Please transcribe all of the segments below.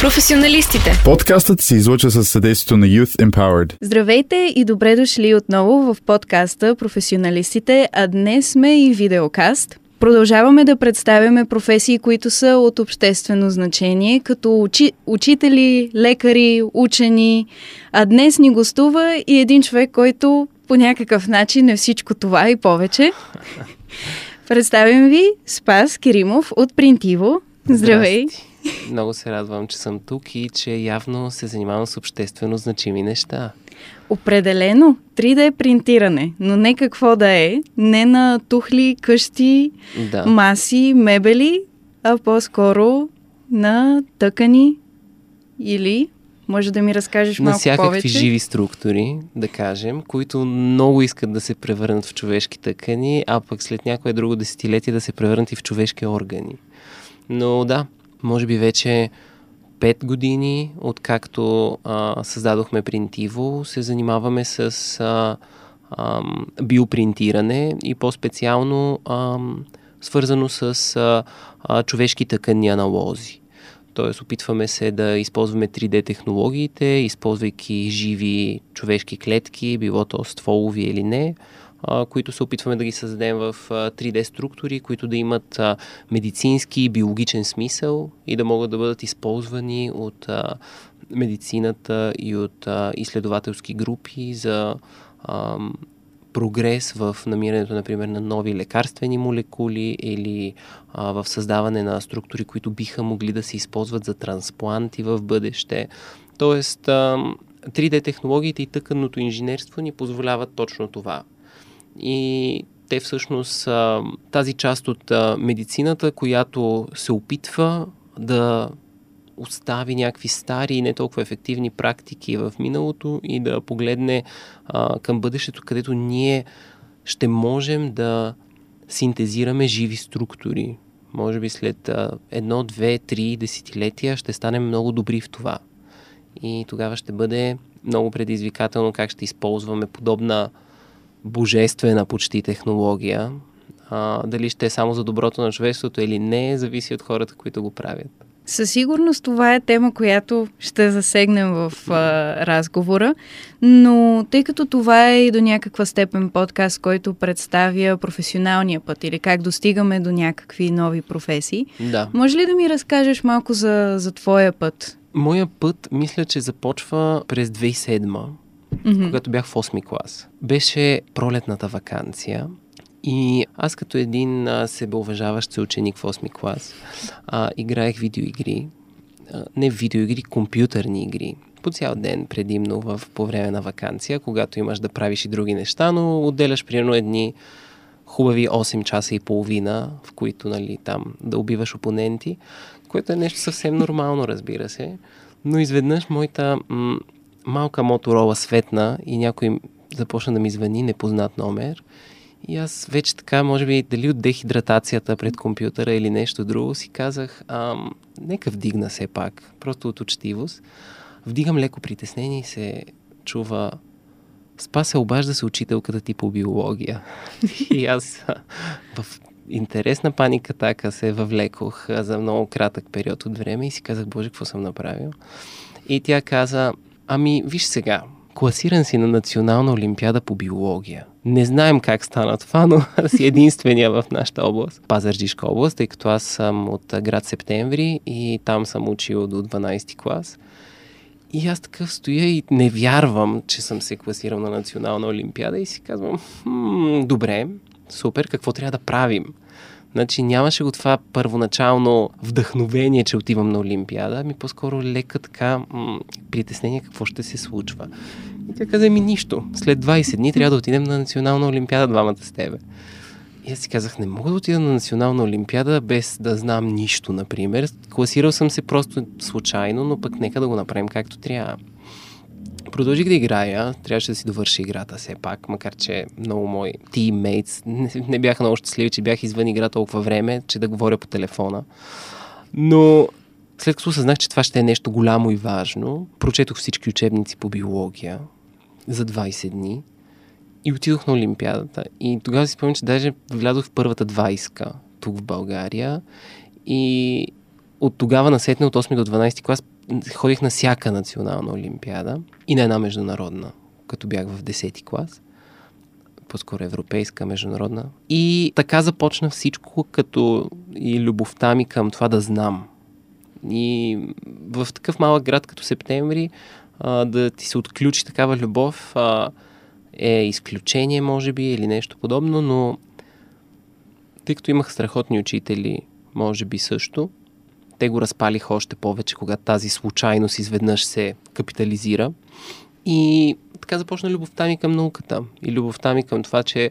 Професионалистите. Подкастът се излуча със съдействието на Youth Empowered. Здравейте и добре дошли отново в подкаста Професионалистите, а днес сме и видеокаст. Продължаваме да представяме професии, които са от обществено значение, като учи, учители, лекари, учени. А днес ни гостува и един човек, който по някакъв начин е всичко това и повече. Представям ви Спас Керимов от Принтиво. Здравей! Здрасти. Много се радвам, че съм тук и че явно се занимавам с обществено значими неща. Определено 3D принтиране, но не какво да е, не на тухли, къщи, Да. маси, мебели, а по-скоро на тъкани или може да ми разкажеш на малко всякакви повече. живи структури, да кажем, които много искат да се превърнат в човешки тъкани, а пък след някое друго десетилетие да се превърнат и в човешки органи. Но да, може би вече 5 години, откакто а, създадохме Принтиво, се занимаваме с а, ам, биопринтиране и по-специално ам, свързано с а, а, човешки тъкани аналози. Тоест, опитваме се да използваме 3D технологиите, използвайки живи човешки клетки, било то стволови или не, а, които се опитваме да ги създадем в а, 3D структури, които да имат а, медицински и биологичен смисъл и да могат да бъдат използвани от а, медицината и от а, изследователски групи за ам, прогрес в намирането, например, на нови лекарствени молекули или а, в създаване на структури, които биха могли да се използват за транспланти в бъдеще. Тоест, ам, 3D технологиите и тъканното инженерство ни позволяват точно това. И те всъщност а, тази част от медицината, която се опитва да остави някакви стари и не толкова ефективни практики в миналото и да погледне а, към бъдещето, където ние ще можем да синтезираме живи структури. Може би след а, едно, две, три десетилетия ще станем много добри в това. И тогава ще бъде много предизвикателно как ще използваме подобна божествена почти технология. А, дали ще е само за доброто на човечеството или не, зависи от хората, които го правят. Със сигурност това е тема, която ще засегнем в а, разговора, но тъй като това е и до някаква степен подкаст, който представя професионалния път или как достигаме до някакви нови професии, Да. може ли да ми разкажеш малко за, за твоя път? Моя път, мисля, че започва през 2007 Мгм. когато бях в 8 клас. Беше пролетната вакансия и аз като един а, себеуважаващ се ученик в 8 клас а, играех видеоигри. А, не видеоигри, компютърни игри. По цял ден, предимно в, по време на вакансия, когато имаш да правиш и други неща, но отделяш примерно едни хубави 8 часа и половина, в които нали, там да убиваш опоненти, което е нещо съвсем нормално, разбира се. Но изведнъж моята м- малка моторола светна и някой започна да ми звъни непознат номер. И аз вече така, може би, дали от дехидратацията пред компютъра или нещо друго, си казах, ам, нека вдигна все пак, просто от учтивост. Вдигам леко притеснение и се чува Спа се обажда се учителката ти по биология. и аз в интересна паника така се въвлекох за много кратък период от време и си казах, боже, какво съм направил. И тя каза, ами виж сега, класиран си на национална олимпиада по биология. Не знаем как стана това, но си единствения в нашата област, Пазарджишка област, тъй като аз съм от град Септември и там съм учил до 12 клас. И аз такъв стоя и не вярвам, че съм се класирал на национална олимпиада и си казвам, добре, супер, какво трябва да правим? Значи нямаше го това първоначално вдъхновение, че отивам на Олимпиада, ами по-скоро лека така м- притеснение какво ще се случва. И тя каза ми нищо. След 20 дни трябва да отидем на национална Олимпиада двамата с тебе. И аз си казах, не мога да отида на национална олимпиада без да знам нищо, например. Класирал съм се просто случайно, но пък нека да го направим както трябва. Продължих да играя, трябваше да си довърши играта все пак, макар че много мои тиммейтс не, не бяха много щастливи, че бях извън игра толкова време, че да говоря по телефона. Но след като съзнах, че това ще е нещо голямо и важно, прочетох всички учебници по биология за 20 дни и отидох на Олимпиадата. И тогава си спомням, че даже влязох в първата 20 тук в България и от тогава насетне от 8 до 12 клас ходих на всяка национална олимпиада и на една международна, като бях в 10 клас по-скоро европейска, международна. И така започна всичко, като и любовта ми към това да знам. И в такъв малък град като Септември а, да ти се отключи такава любов а, е изключение, може би, или нещо подобно, но тъй като имах страхотни учители, може би също, те го разпалиха още повече, когато тази случайност изведнъж се капитализира. И така започна любовта ми към науката и любовта ми към това, че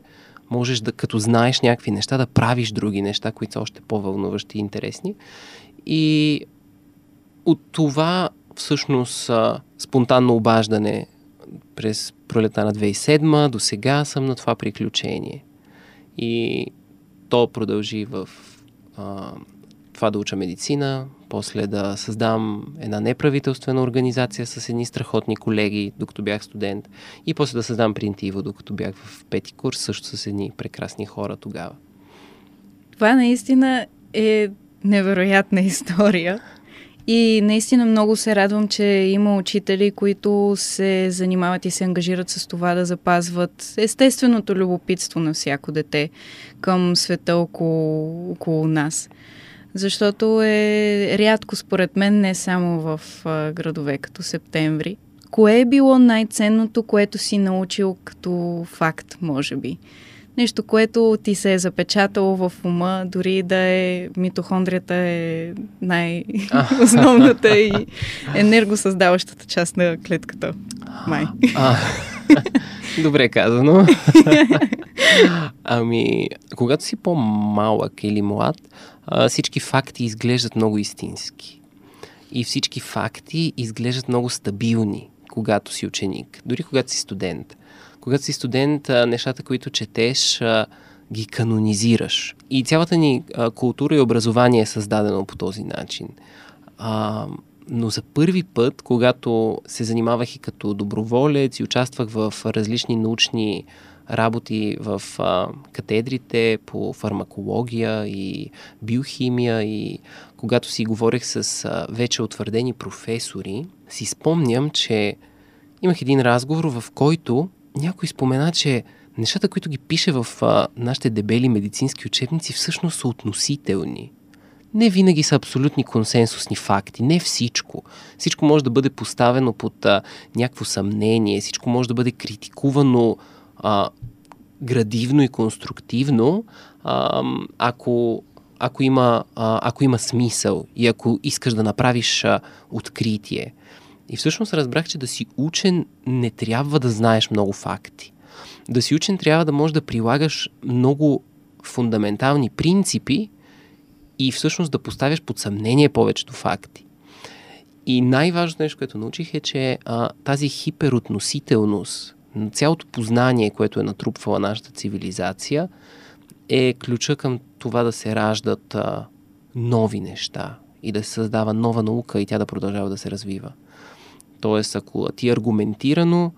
можеш да, като знаеш някакви неща, да правиш други неща, които са още по-вълнуващи и интересни. И от това всъщност спонтанно обаждане през пролета на 2007 до сега съм на това приключение. И то продължи в а, това да уча медицина, после да създам една неправителствена организация с едни страхотни колеги, докато бях студент, и после да създам Принтиво, докато бях в пети курс, също с едни прекрасни хора тогава. Това наистина е невероятна история. И наистина много се радвам, че има учители, които се занимават и се ангажират с това да запазват естественото любопитство на всяко дете към света около, около нас защото е рядко според мен не само в а, градове като Септември. Кое е било най-ценното, което си научил като факт, може би? Нещо, което ти се е запечатало в ума, дори да е митохондрията е най-основната и енергосъздаващата част на клетката. Май. Добре казано. ами, когато си по-малък или млад, всички факти изглеждат много истински. И всички факти изглеждат много стабилни, когато си ученик, дори когато си студент. Когато си студент, нещата, които четеш, ги канонизираш. И цялата ни култура и образование е създадено по този начин. Но за първи път, когато се занимавах и като доброволец и участвах в различни научни работи в а, катедрите по фармакология и биохимия и когато си говорех с а, вече утвърдени професори, си спомням, че имах един разговор, в който някой спомена, че нещата, които ги пише в а, нашите дебели медицински учебници, всъщност са относителни. Не винаги са абсолютни консенсусни факти, не всичко. Всичко може да бъде поставено под а, някакво съмнение, всичко може да бъде критикувано а, градивно и конструктивно, а, ако, ако, има, а, ако има смисъл и ако искаш да направиш а, откритие. И всъщност разбрах, че да си учен не трябва да знаеш много факти. Да си учен трябва да можеш да прилагаш много фундаментални принципи и всъщност да поставяш под съмнение повечето факти. И най-важното нещо, което научих е, че а, тази хиперотносителност цялото познание, което е натрупвала нашата цивилизация, е ключа към това да се раждат а, нови неща и да се създава нова наука и тя да продължава да се развива. Тоест, ако ти аргументирано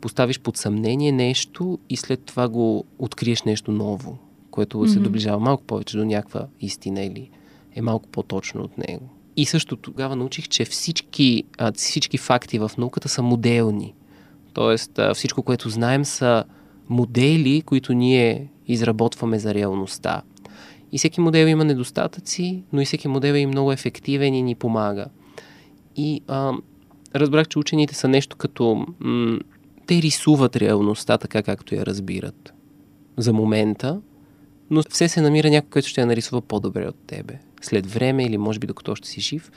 поставиш под съмнение нещо и след това го откриеш нещо ново, което mm-hmm. се доближава малко повече до някаква истина или е малко по-точно от него. И също тогава научих, че всички, а, всички факти в науката са моделни. Тоест всичко, което знаем са модели, които ние изработваме за реалността. И всеки модел има недостатъци, но и всеки модел е много ефективен и ни помага. И а, разбрах, че учените са нещо като... М- те рисуват реалността така, както я разбират. За момента, но все се намира някой, който ще я нарисува по-добре от тебе. След време или може би докато още си жив.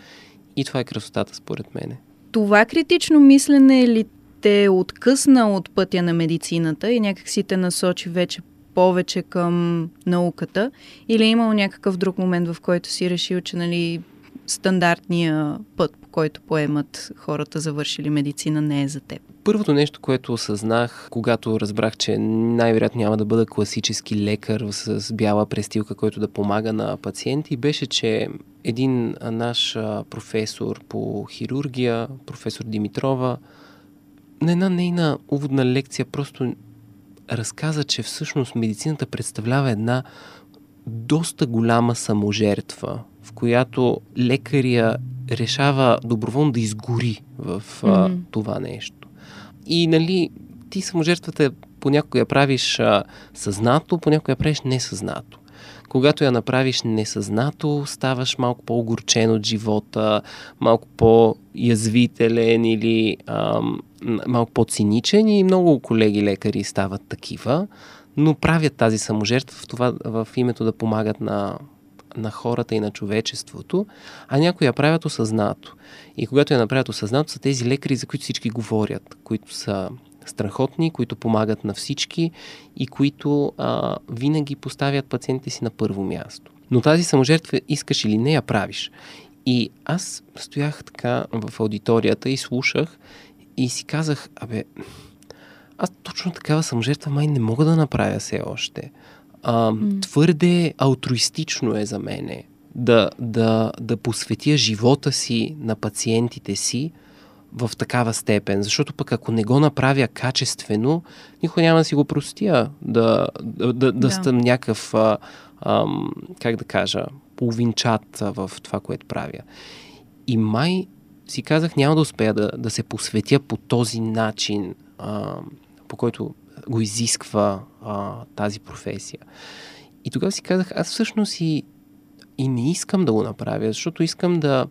И това е красотата, според мене. Това критично мислене е ли те откъсна от пътя на медицината и някак си те насочи вече повече към науката? Или е имал някакъв друг момент, в който си решил, че нали, стандартния път, по който поемат хората, завършили медицина, не е за теб? Първото нещо, което осъзнах, когато разбрах, че най-вероятно няма да бъда класически лекар с бяла престилка, който да помага на пациенти, беше, че един наш професор по хирургия, професор Димитрова, на една нейна уводна лекция просто разказа, че всъщност медицината представлява една доста голяма саможертва, в която лекария решава доброволно да изгори в а, Мгм. това нещо. И, нали, ти саможертвата понякога я правиш а, съзнато, понякога я правиш несъзнато. Когато я направиш несъзнато, ставаш малко по-огорчен от живота, малко по-язвителен или ам, малко по-циничен и много колеги лекари стават такива, но правят тази саможертва в, това, в името да помагат на, на хората и на човечеството, а някои я правят осъзнато. И когато я направят осъзнато, са тези лекари, за които всички говорят, които са страхотни, които помагат на всички и които а, винаги поставят пациентите си на първо място. Но тази саможертва, искаш или не, я правиш. И аз стоях така в аудиторията и слушах и си казах, абе, аз точно такава саможертва май не мога да направя все още. А, М. Твърде алтруистично е за мене да, да, да посветя живота си на пациентите си в такава степен. Защото пък ако не го направя качествено, никой няма да си го простия да, да, да, да. Да. съм някакъв, а, ам, как да кажа, половинчат а, в това, което правя. И май си казах, няма да успея да, да се посветя по този начин, а, по който го изисква а, тази професия. И тогава си казах, аз всъщност и, и не искам да го направя, защото искам да,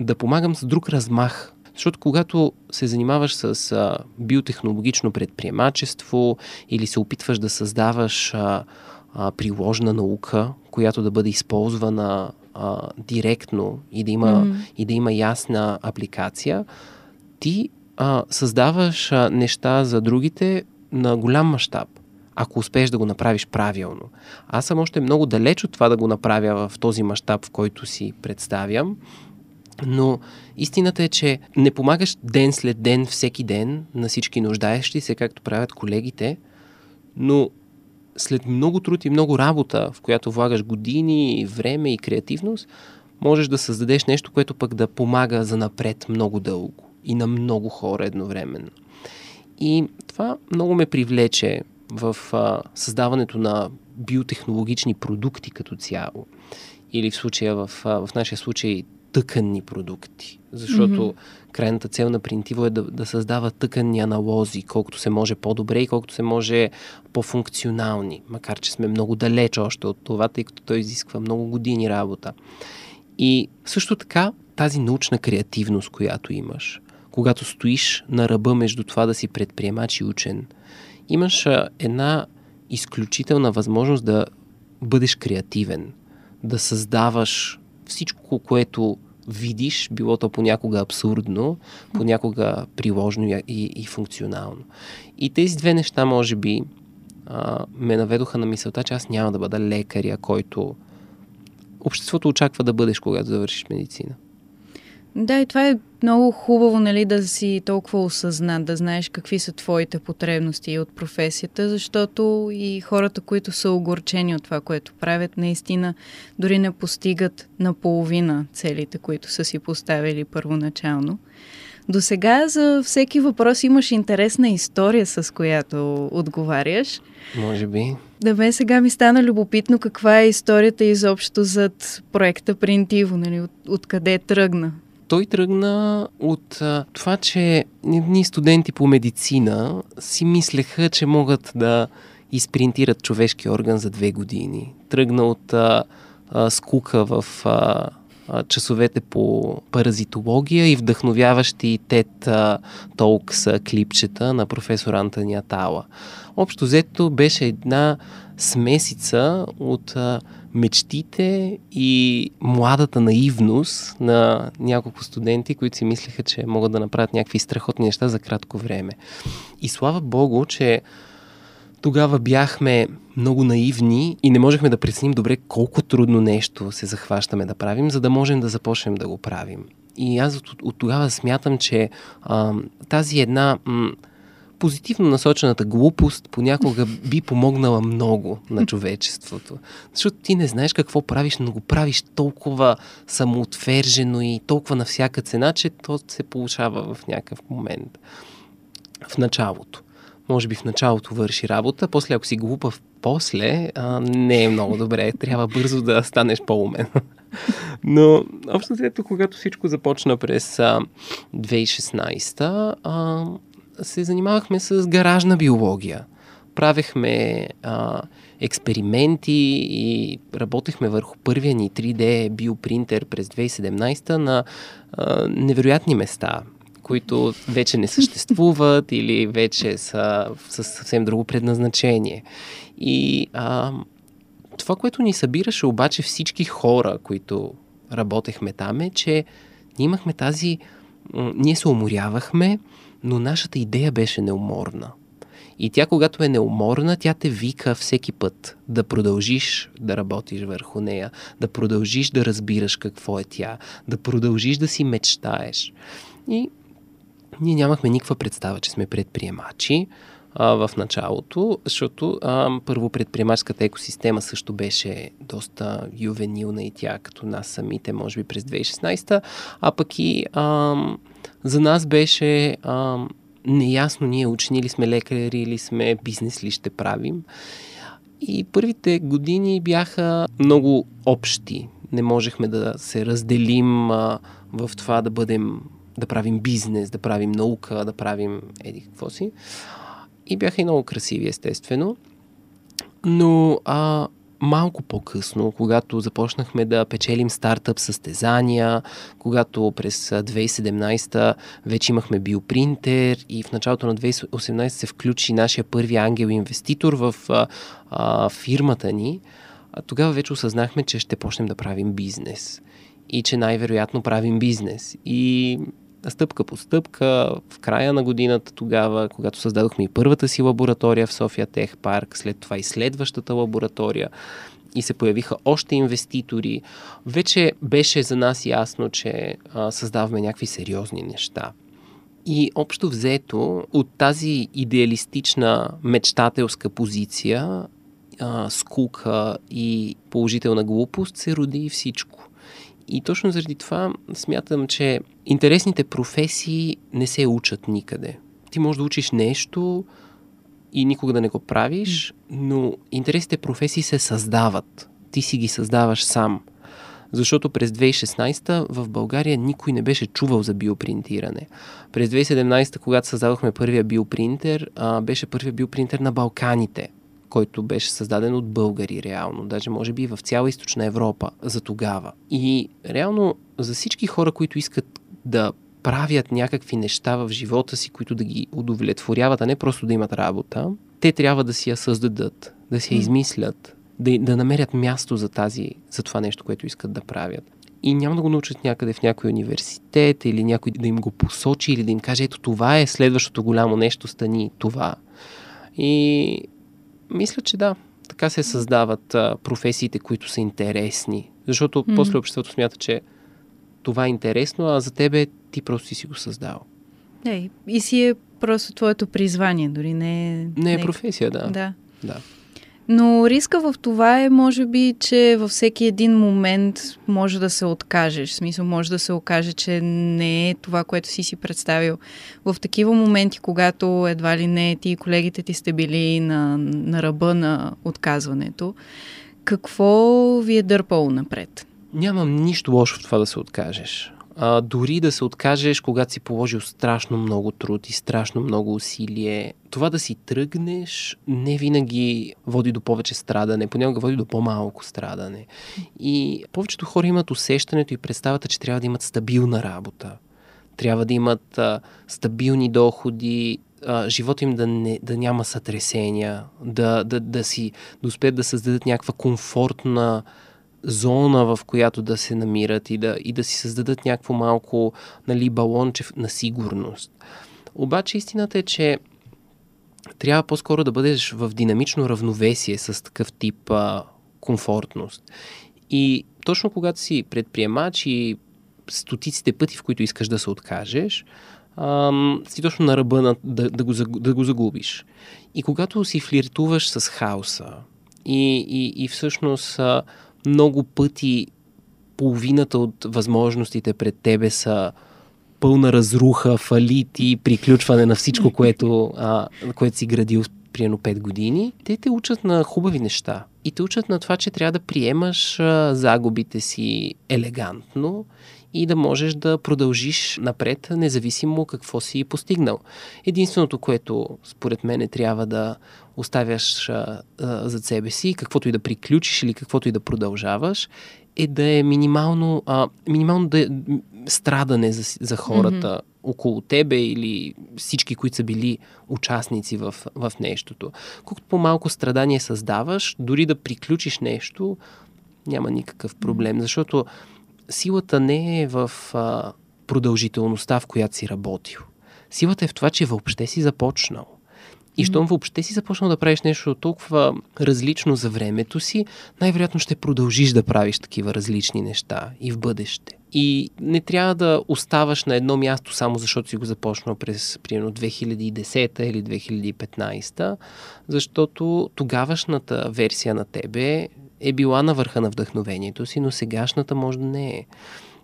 да помагам с друг размах. Защото когато се занимаваш с а, биотехнологично предприемачество или се опитваш да създаваш а, а, приложна наука, която да бъде използвана а, директно и да, има, Мгм. и да има ясна апликация, ти а, създаваш а, неща за другите на голям мащаб, ако успееш да го направиш правилно. Аз съм още много далеч от това да го направя в този мащаб, в който си представям, но истината е, че не помагаш ден след ден, всеки ден на всички нуждаещи се, както правят колегите, но след много труд и много работа, в която влагаш години, време и креативност, можеш да създадеш нещо, което пък да помага за напред много дълго и на много хора едновременно. И това много ме привлече в а, създаването на биотехнологични продукти като цяло. Или в случая, в, а, в нашия случай, тъканни продукти. Защото Мгм. крайната цел на Принтиво е да, да създава тъканни аналози, колкото се може по-добре и колкото се може по-функционални. Макар, че сме много далеч още от това, тъй като той изисква много години работа. И също така тази научна креативност, която имаш, когато стоиш на ръба между това да си предприемач и учен, имаш една изключителна възможност да бъдеш креативен, да създаваш всичко, което видиш, било то понякога абсурдно, понякога приложно и, и, функционално. И тези две неща, може би, а, ме наведоха на мисълта, че аз няма да бъда лекаря, който обществото очаква да бъдеш, когато завършиш медицина. Да, и това е много хубаво, нали, да си толкова осъзнат, да знаеш какви са твоите потребности от професията, защото и хората, които са огорчени от това, което правят, наистина дори не постигат наполовина целите, които са си поставили първоначално. До сега за всеки въпрос имаш интересна история, с която отговаряш. Може би. Да мен сега ми стана любопитно каква е историята изобщо зад проекта Принтиво, нали, от, откъде тръгна. Той тръгна от а, това, че едни студенти по медицина си мислеха, че могат да изпринтират човешки орган за две години. Тръгна от а, а, скука в а, а, часовете по паразитология и вдъхновяващи тет а, толкс клипчета на професор Антония Тала. Общо взето беше една смесица от мечтите и младата наивност на няколко студенти, които си мислеха, че могат да направят някакви страхотни неща за кратко време. И слава Богу, че тогава бяхме много наивни и не можехме да преценим добре колко трудно нещо се захващаме да правим, за да можем да започнем да го правим. И аз от, от тогава смятам, че а, тази една м, позитивно насочената глупост понякога би помогнала много на човечеството. Защото ти не знаеш какво правиш, но го правиш толкова самоотвержено и толкова на всяка цена, че то се получава в някакъв момент. В началото. Може би в началото върши работа, после ако си глупав после, а, не е много добре. Трябва бързо да станеш по-умен. Но общо взето, когато всичко започна през а, 2016, а, се занимавахме с гаражна биология. Правехме а, експерименти и работехме върху първия ни 3D биопринтер през 2017 на а, невероятни места които вече не съществуват или вече са с съвсем друго предназначение. И а, това, което ни събираше обаче всички хора, които работехме там е, че ние имахме тази... Ние се уморявахме, но нашата идея беше неуморна. И тя, когато е неуморна, тя те вика всеки път да продължиш да работиш върху нея, да продължиш да разбираш какво е тя, да продължиш да си мечтаеш. И ние нямахме никаква представа, че сме предприемачи в началото, защото а, първо предприемачската екосистема също беше доста ювенилна и тя като нас самите, може би през 2016, а пък и а, за нас беше а, неясно ние учени ли сме лекари или сме бизнес ли ще правим. И първите години бяха много общи. Не можехме да се разделим а, в това да бъдем да правим бизнес, да правим наука, да правим еди какво си. И бяха и много красиви, естествено. Но а, малко по-късно, когато започнахме да печелим стартъп състезания, когато през 2017 вече имахме биопринтер и в началото на 2018 се включи нашия първи ангел инвеститор в а, а, фирмата ни, а, тогава вече осъзнахме, че ще почнем да правим бизнес и че най-вероятно правим бизнес. И стъпка по стъпка, в края на годината тогава, когато създадохме и първата си лаборатория в София Тех Парк, след това и следващата лаборатория, и се появиха още инвеститори, вече беше за нас ясно, че а, създаваме някакви сериозни неща. И общо взето, от тази идеалистична мечтателска позиция, а, скука и положителна глупост се роди всичко. И точно заради това смятам, че интересните професии не се учат никъде. Ти можеш да учиш нещо и никога да не го правиш, но интересните професии се създават. Ти си ги създаваш сам. Защото през 2016 в България никой не беше чувал за биопринтиране. През 2017, когато създадохме първия биопринтер, беше първия биопринтер на Балканите който беше създаден от българи реално, даже може би и в цяла източна Европа за тогава. И реално за всички хора, които искат да правят някакви неща в живота си, които да ги удовлетворяват, а не просто да имат работа, те трябва да си я създадат, да си я измислят, да, да намерят място за, тази, за това нещо, което искат да правят. И няма да го научат някъде в някой университет или някой да им го посочи или да им каже, ето това е следващото голямо нещо, стани това. И мисля, че да. Така се създават а, професиите, които са интересни. Защото mm. после обществото смята, че това е интересно, а за тебе ти просто си го създал. Ей, и си е просто твоето призвание, дори не е... Не е професия, да. Да. да. Но риска в това е, може би, че във всеки един момент може да се откажеш. В смисъл, може да се окаже, че не е това, което си си представил. В такива моменти, когато едва ли не ти и колегите ти сте били на, на ръба на отказването, какво ви е дърпало напред? Нямам нищо лошо в това да се откажеш а, дори да се откажеш, когато си положил страшно много труд и страшно много усилие. Това да си тръгнеш не винаги води до повече страдане, понякога води до по-малко страдане. И повечето хора имат усещането и представата, че трябва да имат стабилна работа. Трябва да имат а, стабилни доходи, а, живота им да, не, да няма сътресения, да, да, да си да успеят да създадат някаква комфортна зона, в която да се намират и да, и да си създадат някакво малко нали, балонче на сигурност. Обаче истината е, че трябва по-скоро да бъдеш в динамично равновесие с такъв тип а, комфортност. И точно когато си предприемач и стотиците пъти, в които искаш да се откажеш, ам, си точно на ръба на, да, да, го, да го загубиш. И когато си флиртуваш с хаоса и, и, и всъщност а, много пъти половината от възможностите пред тебе са пълна разруха, фалити, приключване на всичко, което, а, което си градил примерно 5 години, те те учат на хубави неща. И те учат на това, че трябва да приемаш а, загубите си елегантно и да можеш да продължиш напред, независимо какво си постигнал. Единственото, което според мен трябва да оставяш а, а, зад себе си, каквото и да приключиш или каквото и да продължаваш, е да е минимално, а, минимално да е страдане за, за хората mm-hmm. около тебе или всички, които са били участници в, в нещото. Колкото по-малко страдание създаваш, дори да приключиш нещо, няма никакъв проблем, защото силата не е в а, продължителността, в която си работил. Силата е в това, че въобще си започнал. И щом въобще си започнал да правиш нещо толкова различно за времето си, най-вероятно ще продължиш да правиш такива различни неща и в бъдеще. И не трябва да оставаш на едно място само защото си го започнал през примерно 2010 или 2015, защото тогавашната версия на тебе е била на върха на вдъхновението си, но сегашната може да не е.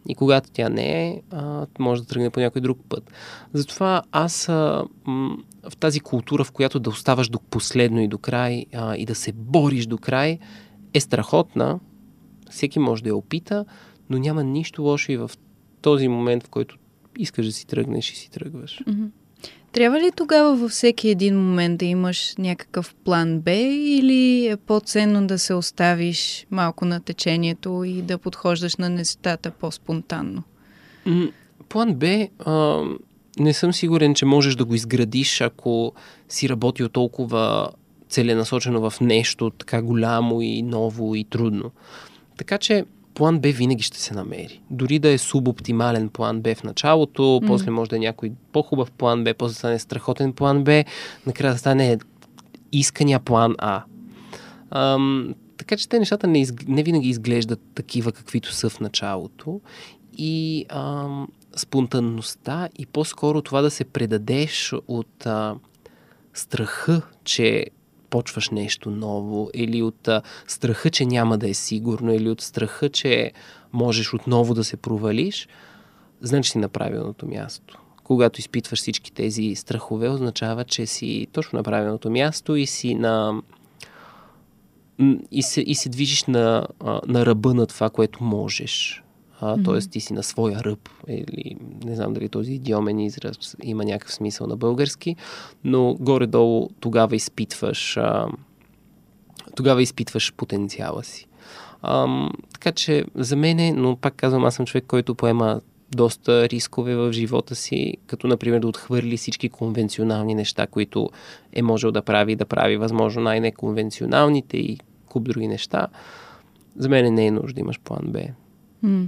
И когато тя не е, а, може да тръгне по някой друг път. Затова аз а, м- в тази култура, в която да оставаш до последно и до край а, и да се бориш до край, е страхотна. Всеки може да я опита, но няма нищо лошо и в този момент, в който искаш да си тръгнеш и си тръгваш. Mm-hmm. Трябва ли тогава във всеки един момент да имаш някакъв план Б или е по-ценно да се оставиш малко на течението и да подхождаш на нещата по-спонтанно? План Б не съм сигурен, че можеш да го изградиш, ако си работил толкова целенасочено в нещо така голямо и ново и трудно. Така че план Б винаги ще се намери. Дори да е субоптимален план Б в началото, mm. после може да е някой по-хубав план Б, после да стане страхотен план Б, накрая да стане искания план А. Ам, така че те нещата не, из, не винаги изглеждат такива, каквито са в началото. И ам, спонтанността и по-скоро това да се предадеш от а, страха, че почваш нещо ново, или от а, страха, че няма да е сигурно, или от страха, че можеш отново да се провалиш, значи си на правилното място. Когато изпитваш всички тези страхове, означава, че си точно на правилното място и си на и се, и се движиш на, на ръба на това, което можеш а, т.е. ти си на своя ръб, или не знам дали този идиомен израз има някакъв смисъл на български, но горе-долу тогава изпитваш, а, тогава изпитваш потенциала си. А, така че за мен, но пак казвам, аз съм човек, който поема доста рискове в живота си, като например да отхвърли всички конвенционални неща, които е можел да прави, да прави възможно най-неконвенционалните и куп други неща. За мен не е нужда да имаш план Б. Mm.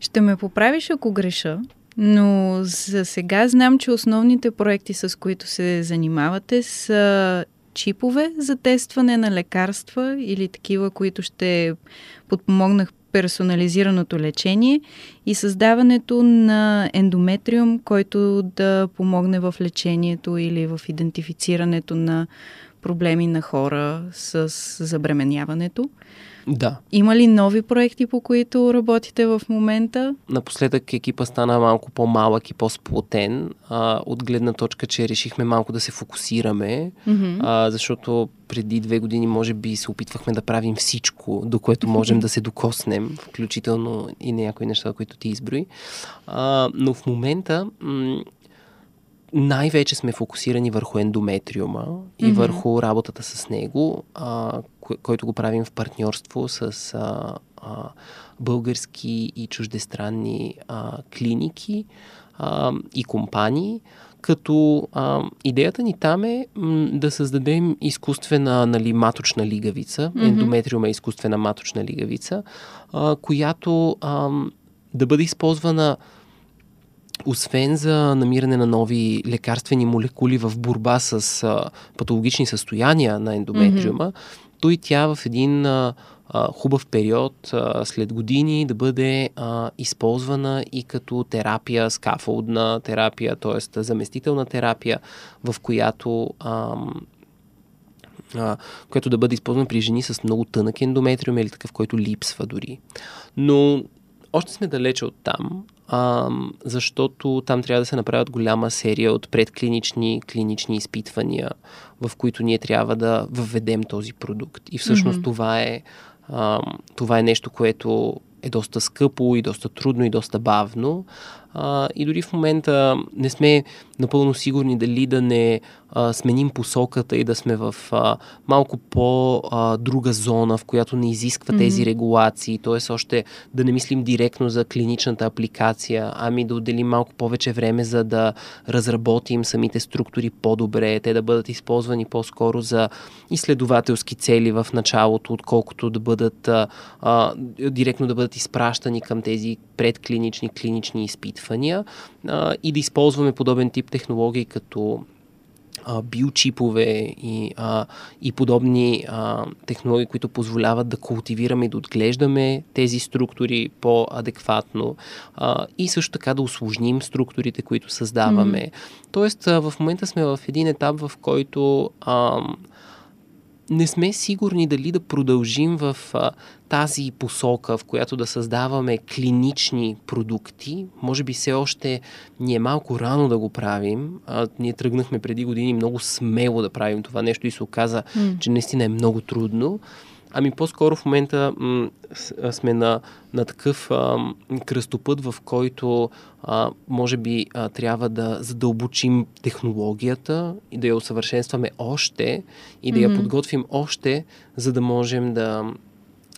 Ще ме поправиш, ако греша, но за сега знам, че основните проекти, с които се занимавате, са чипове за тестване на лекарства или такива, които ще подпомогнах персонализираното лечение и създаването на ендометриум, който да помогне в лечението или в идентифицирането на проблеми на хора с забременяването. Да. Има ли нови проекти, по които работите в момента? Напоследък екипа стана малко по-малък и по-сплотен, а, от гледна точка, че решихме малко да се фокусираме, mm-hmm. а, защото преди две години може би се опитвахме да правим всичко, до което можем да се докоснем, включително и някои неща, които ти изброи. А, но в момента м- най-вече сме фокусирани върху ендометриума и mm-hmm. върху работата с него, а, който го правим в партньорство с а, а, български и чуждестранни а, клиники а, и компании, като а, идеята ни там е м, да създадем изкуствена нали, маточна лигавица, mm-hmm. ендометриума е изкуствена маточна лигавица, а, която а, да бъде използвана освен за намиране на нови лекарствени молекули в борба с а, патологични състояния на ендометриума, mm-hmm. то и тя в един а, хубав период а, след години да бъде а, използвана и като терапия, скафолдна терапия, т.е. заместителна терапия, в която а, а, която да бъде използвана при жени с много тънък ендометриум или такъв, който липсва дори. Но още сме далече от там а, защото там трябва да се направят голяма серия от предклинични клинични изпитвания, в които ние трябва да въведем този продукт. И всъщност mm-hmm. това, е, а, това е нещо, което е доста скъпо и доста трудно и доста бавно. А, и дори в момента не сме напълно сигурни дали да не а, сменим посоката и да сме в а, малко по-друга зона, в която не изисква mm-hmm. тези регулации, т.е. още да не мислим директно за клиничната апликация, ами да отделим малко повече време за да разработим самите структури по-добре, те да бъдат използвани по-скоро за изследователски цели в началото, отколкото да бъдат а, а, директно да бъдат изпращани към тези предклинични клинични изпитвания а, и да използваме подобен тип технологии като биочипове и, а, и подобни а, технологии, които позволяват да култивираме и да отглеждаме тези структури по-адекватно а, и също така да усложним структурите, които създаваме. Mm. Тоест, а, в момента сме в един етап, в който а, не сме сигурни дали да продължим в а, тази посока, в която да създаваме клинични продукти. Може би все още ни е малко рано да го правим. А, ние тръгнахме преди години много смело да правим това нещо и се оказа, mm. че наистина е много трудно. Ами по-скоро в момента м- сме на, на такъв а, кръстопът, в който а, може би а, трябва да задълбочим технологията и да я усъвършенстваме още и да mm-hmm. я подготвим още, за да можем да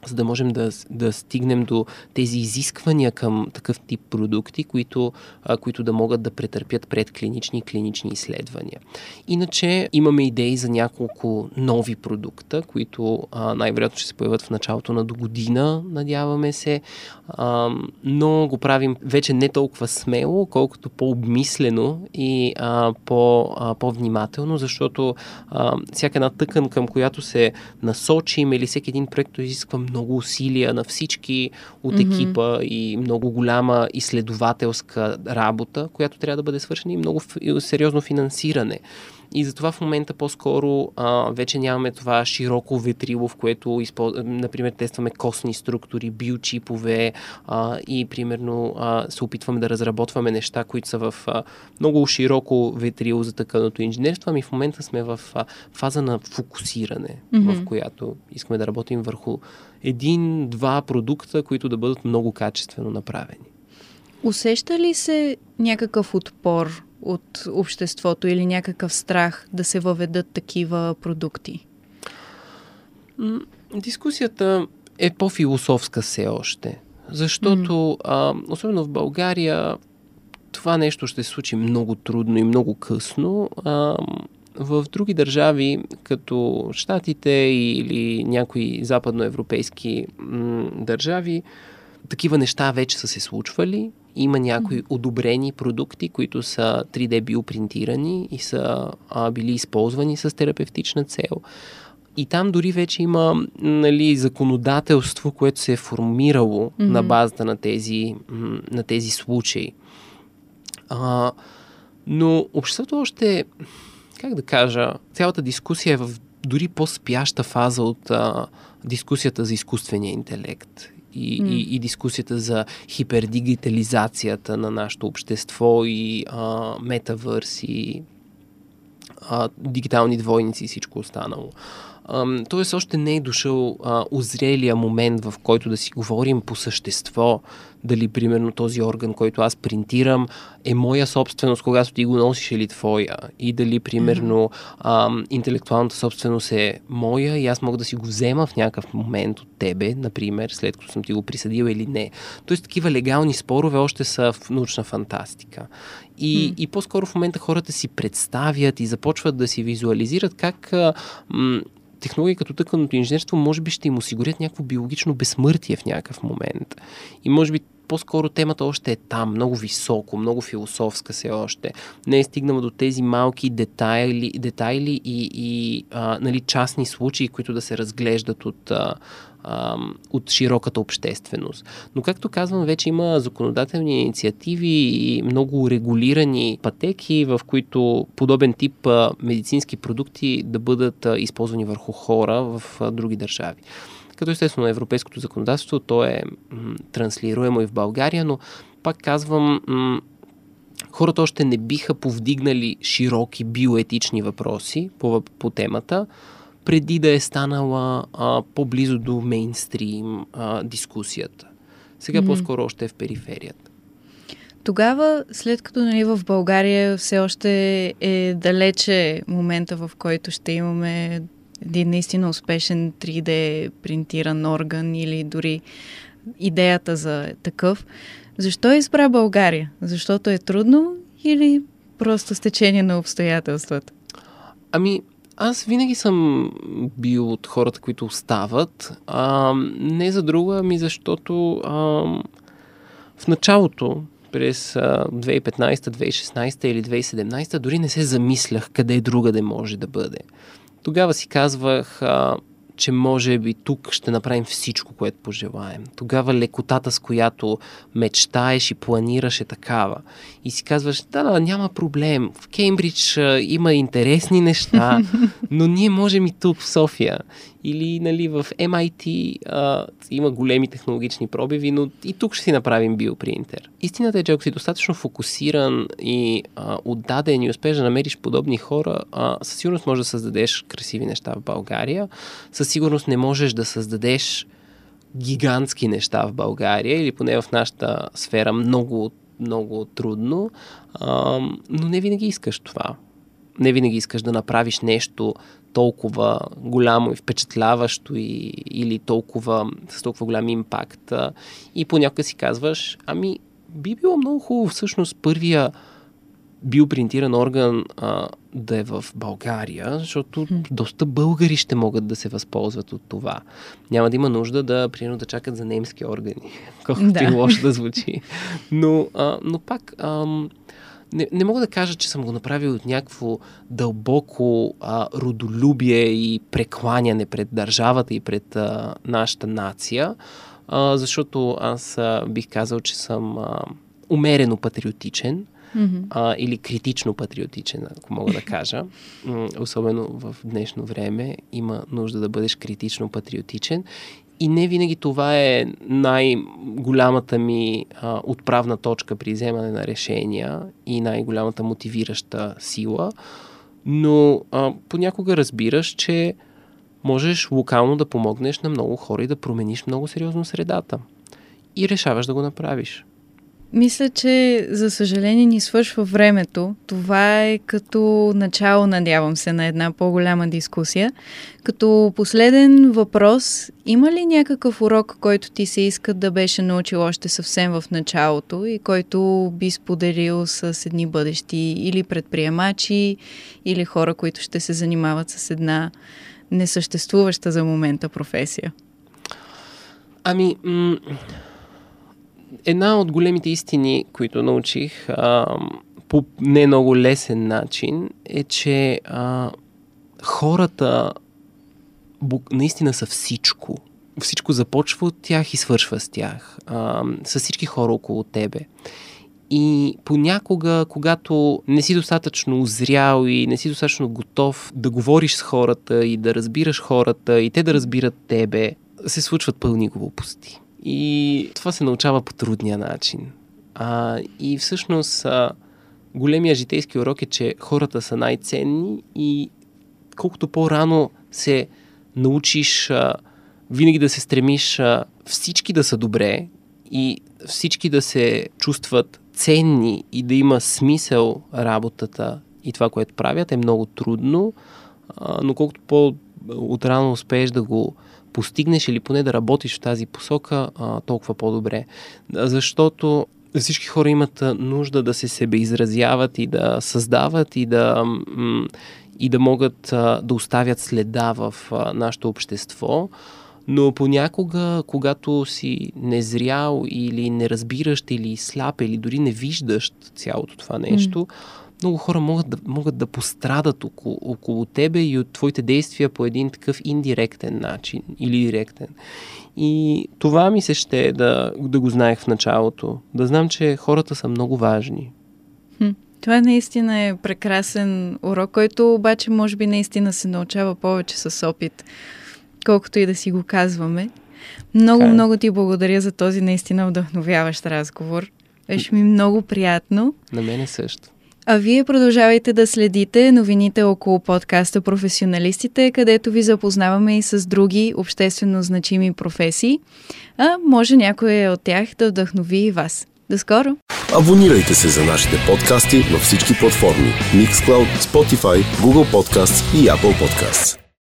за да можем да, да стигнем до тези изисквания към такъв тип продукти, които, а, които да могат да претърпят предклинични и клинични изследвания. Иначе имаме идеи за няколко нови продукта, които а, най-вероятно ще се появят в началото на до година, надяваме се, а, но го правим вече не толкова смело, колкото по-обмислено и а, по, а, по-внимателно, защото а, всяка една тъкан, към която се насочим или всеки един проект изисква много усилия на всички от екипа mm-hmm. и много голяма изследователска работа, която трябва да бъде свършена и много сериозно финансиране. И затова в момента по-скоро а, вече нямаме това широко ветрило, в което, използ... например, тестваме костни структури, биочипове а, и, примерно, а, се опитваме да разработваме неща, които са в а, много широко ветрило за тъканото инженерство, ами в момента сме в а, фаза на фокусиране, mm-hmm. в която искаме да работим върху един-два продукта, които да бъдат много качествено направени. Усеща ли се някакъв отпор от обществото или някакъв страх да се въведат такива продукти? Дискусията е по-философска все още, защото mm. а, особено в България това нещо ще се случи много трудно и много късно. А, в други държави, като Штатите или някои западноевропейски м- държави, такива неща вече са се случвали. Има някои одобрени продукти, които са 3D биопринтирани и са а, били използвани с терапевтична цел. И там дори вече има нали, законодателство, което се е формирало mm-hmm. на базата на тези, на тези случаи. А, но обществото още, как да кажа, цялата дискусия е в дори по-спяща фаза от а, дискусията за изкуствения интелект и, mm. и, и дискусията за хипердигитализацията на нашето общество и а, метавърс и а, дигитални двойници и всичко останало. Тоест още не е дошъл а, озрелия момент, в който да си говорим по същество, дали примерно този орган, който аз принтирам, е моя собственост, когато ти го носиш или твоя. И дали примерно а, интелектуалната собственост е моя и аз мога да си го взема в някакъв момент от тебе, например, след като съм ти го присъдил или не. Тоест такива легални спорове още са в научна фантастика. И, mm. и по-скоро в момента хората си представят и започват да си визуализират как а, м- технологии като тъканото инженерство може би ще им осигурят някакво биологично безсмъртие в някакъв момент. И може би по-скоро темата още е там, много високо, много философска се още. Не е стигнала до тези малки детайли, детайли и, и а, нали, частни случаи, които да се разглеждат от, а, от широката общественост. Но, както казвам, вече има законодателни инициативи и много регулирани пътеки, в които подобен тип медицински продукти да бъдат използвани върху хора в други държави като естествено европейското законодателство, то е м- транслируемо и в България, но пак казвам, м- хората още не биха повдигнали широки биоетични въпроси по, по темата, преди да е станала а, по-близо до мейнстрим а, дискусията. Сега mm-hmm. по-скоро още е в периферията. Тогава, след като нали, в България все още е далече момента, в който ще имаме един наистина успешен 3D принтиран орган или дори идеята за такъв, защо избра България? Защото е трудно или просто стечение на обстоятелствата? Ами, аз винаги съм бил от хората, които остават. А, не за друго, ами защото а, в началото, през 2015, 2016 или 2017, дори не се замислях къде друга да може да бъде. Тогава си казвах, а, че може би тук ще направим всичко, което пожелаем. Тогава лекотата, с която мечтаеш и планираш е такава. И си казваш, да, да, няма проблем. В Кембридж а, има интересни неща, но ние можем и тук в София. Или нали, в MIT а, има големи технологични пробиви, но и тук ще си направим биопринтер. Истината е, че ако си достатъчно фокусиран и а, отдаден и успееш да намериш подобни хора, а, със сигурност можеш да създадеш красиви неща в България. Със сигурност не можеш да създадеш гигантски неща в България или поне в нашата сфера много, много трудно, а, но не винаги искаш това. Не винаги искаш да направиш нещо толкова голямо и впечатляващо и, или толкова, с толкова голям импакт. И понякога си казваш, ами би било много хубаво всъщност първия биопринтиран орган а, да е в България, защото доста българи ще могат да се възползват от това. Няма да има нужда да, примерно, да чакат за немски органи, колкото да. и лошо да звучи. Но, а, но пак, ам, не, не мога да кажа, че съм го направил от някакво дълбоко а, родолюбие и прекланяне пред държавата и пред а, нашата нация, а, защото аз а, бих казал, че съм а, умерено патриотичен mm-hmm. а, или критично патриотичен, ако мога да кажа. Особено в днешно време има нужда да бъдеш критично патриотичен и не винаги това е най-голямата ми а, отправна точка при вземане на решения и най-голямата мотивираща сила, но а, понякога разбираш, че можеш локално да помогнеш на много хора и да промениш много сериозно средата. И решаваш да го направиш. Мисля, че за съжаление ни свършва времето. Това е като начало, надявам се, на една по-голяма дискусия. Като последен въпрос, има ли някакъв урок, който ти се иска да беше научил още съвсем в началото и който би споделил с едни бъдещи или предприемачи, или хора, които ще се занимават с една несъществуваща за момента професия? Ами, м- една от големите истини, които научих а, по не много лесен начин, е, че а, хората наистина са всичко. Всичко започва от тях и свършва с тях. А, с всички хора около тебе. И понякога, когато не си достатъчно озрял и не си достатъчно готов да говориш с хората и да разбираш хората и те да разбират тебе, се случват пълни глупости. И това се научава по трудния начин. А, и всъщност а, големия житейски урок е, че хората са най-ценни и колкото по-рано се научиш а, винаги да се стремиш а, всички да са добре и всички да се чувстват ценни и да има смисъл работата и това, което правят, е много трудно, а, но колкото по-отрано успееш да го постигнеш или поне да работиш в тази посока, а, толкова по-добре. Защото всички хора имат нужда да се себе изразяват и да създават и да, и да могат да оставят следа в а, нашето общество. Но понякога, когато си незрял или неразбиращ или сляп или дори не виждаш цялото това нещо, mm много хора могат да, могат да пострадат около, около тебе и от твоите действия по един такъв индиректен начин или директен. И това ми се ще да, да го знаех в началото. Да знам, че хората са много важни. Това наистина е прекрасен урок, който обаче може би наистина се научава повече с опит, колкото и да си го казваме. Много. Е. много ти благодаря за този наистина вдъхновяващ разговор. Беше ми много приятно. На мене също. А вие продължавайте да следите новините около подкаста Професионалистите, където ви запознаваме и с други обществено значими професии, а може някой от тях да вдъхнови и вас. До скоро! Абонирайте се за нашите подкасти на всички платформи Mixcloud, Spotify, Google Podcasts и Apple Podcasts.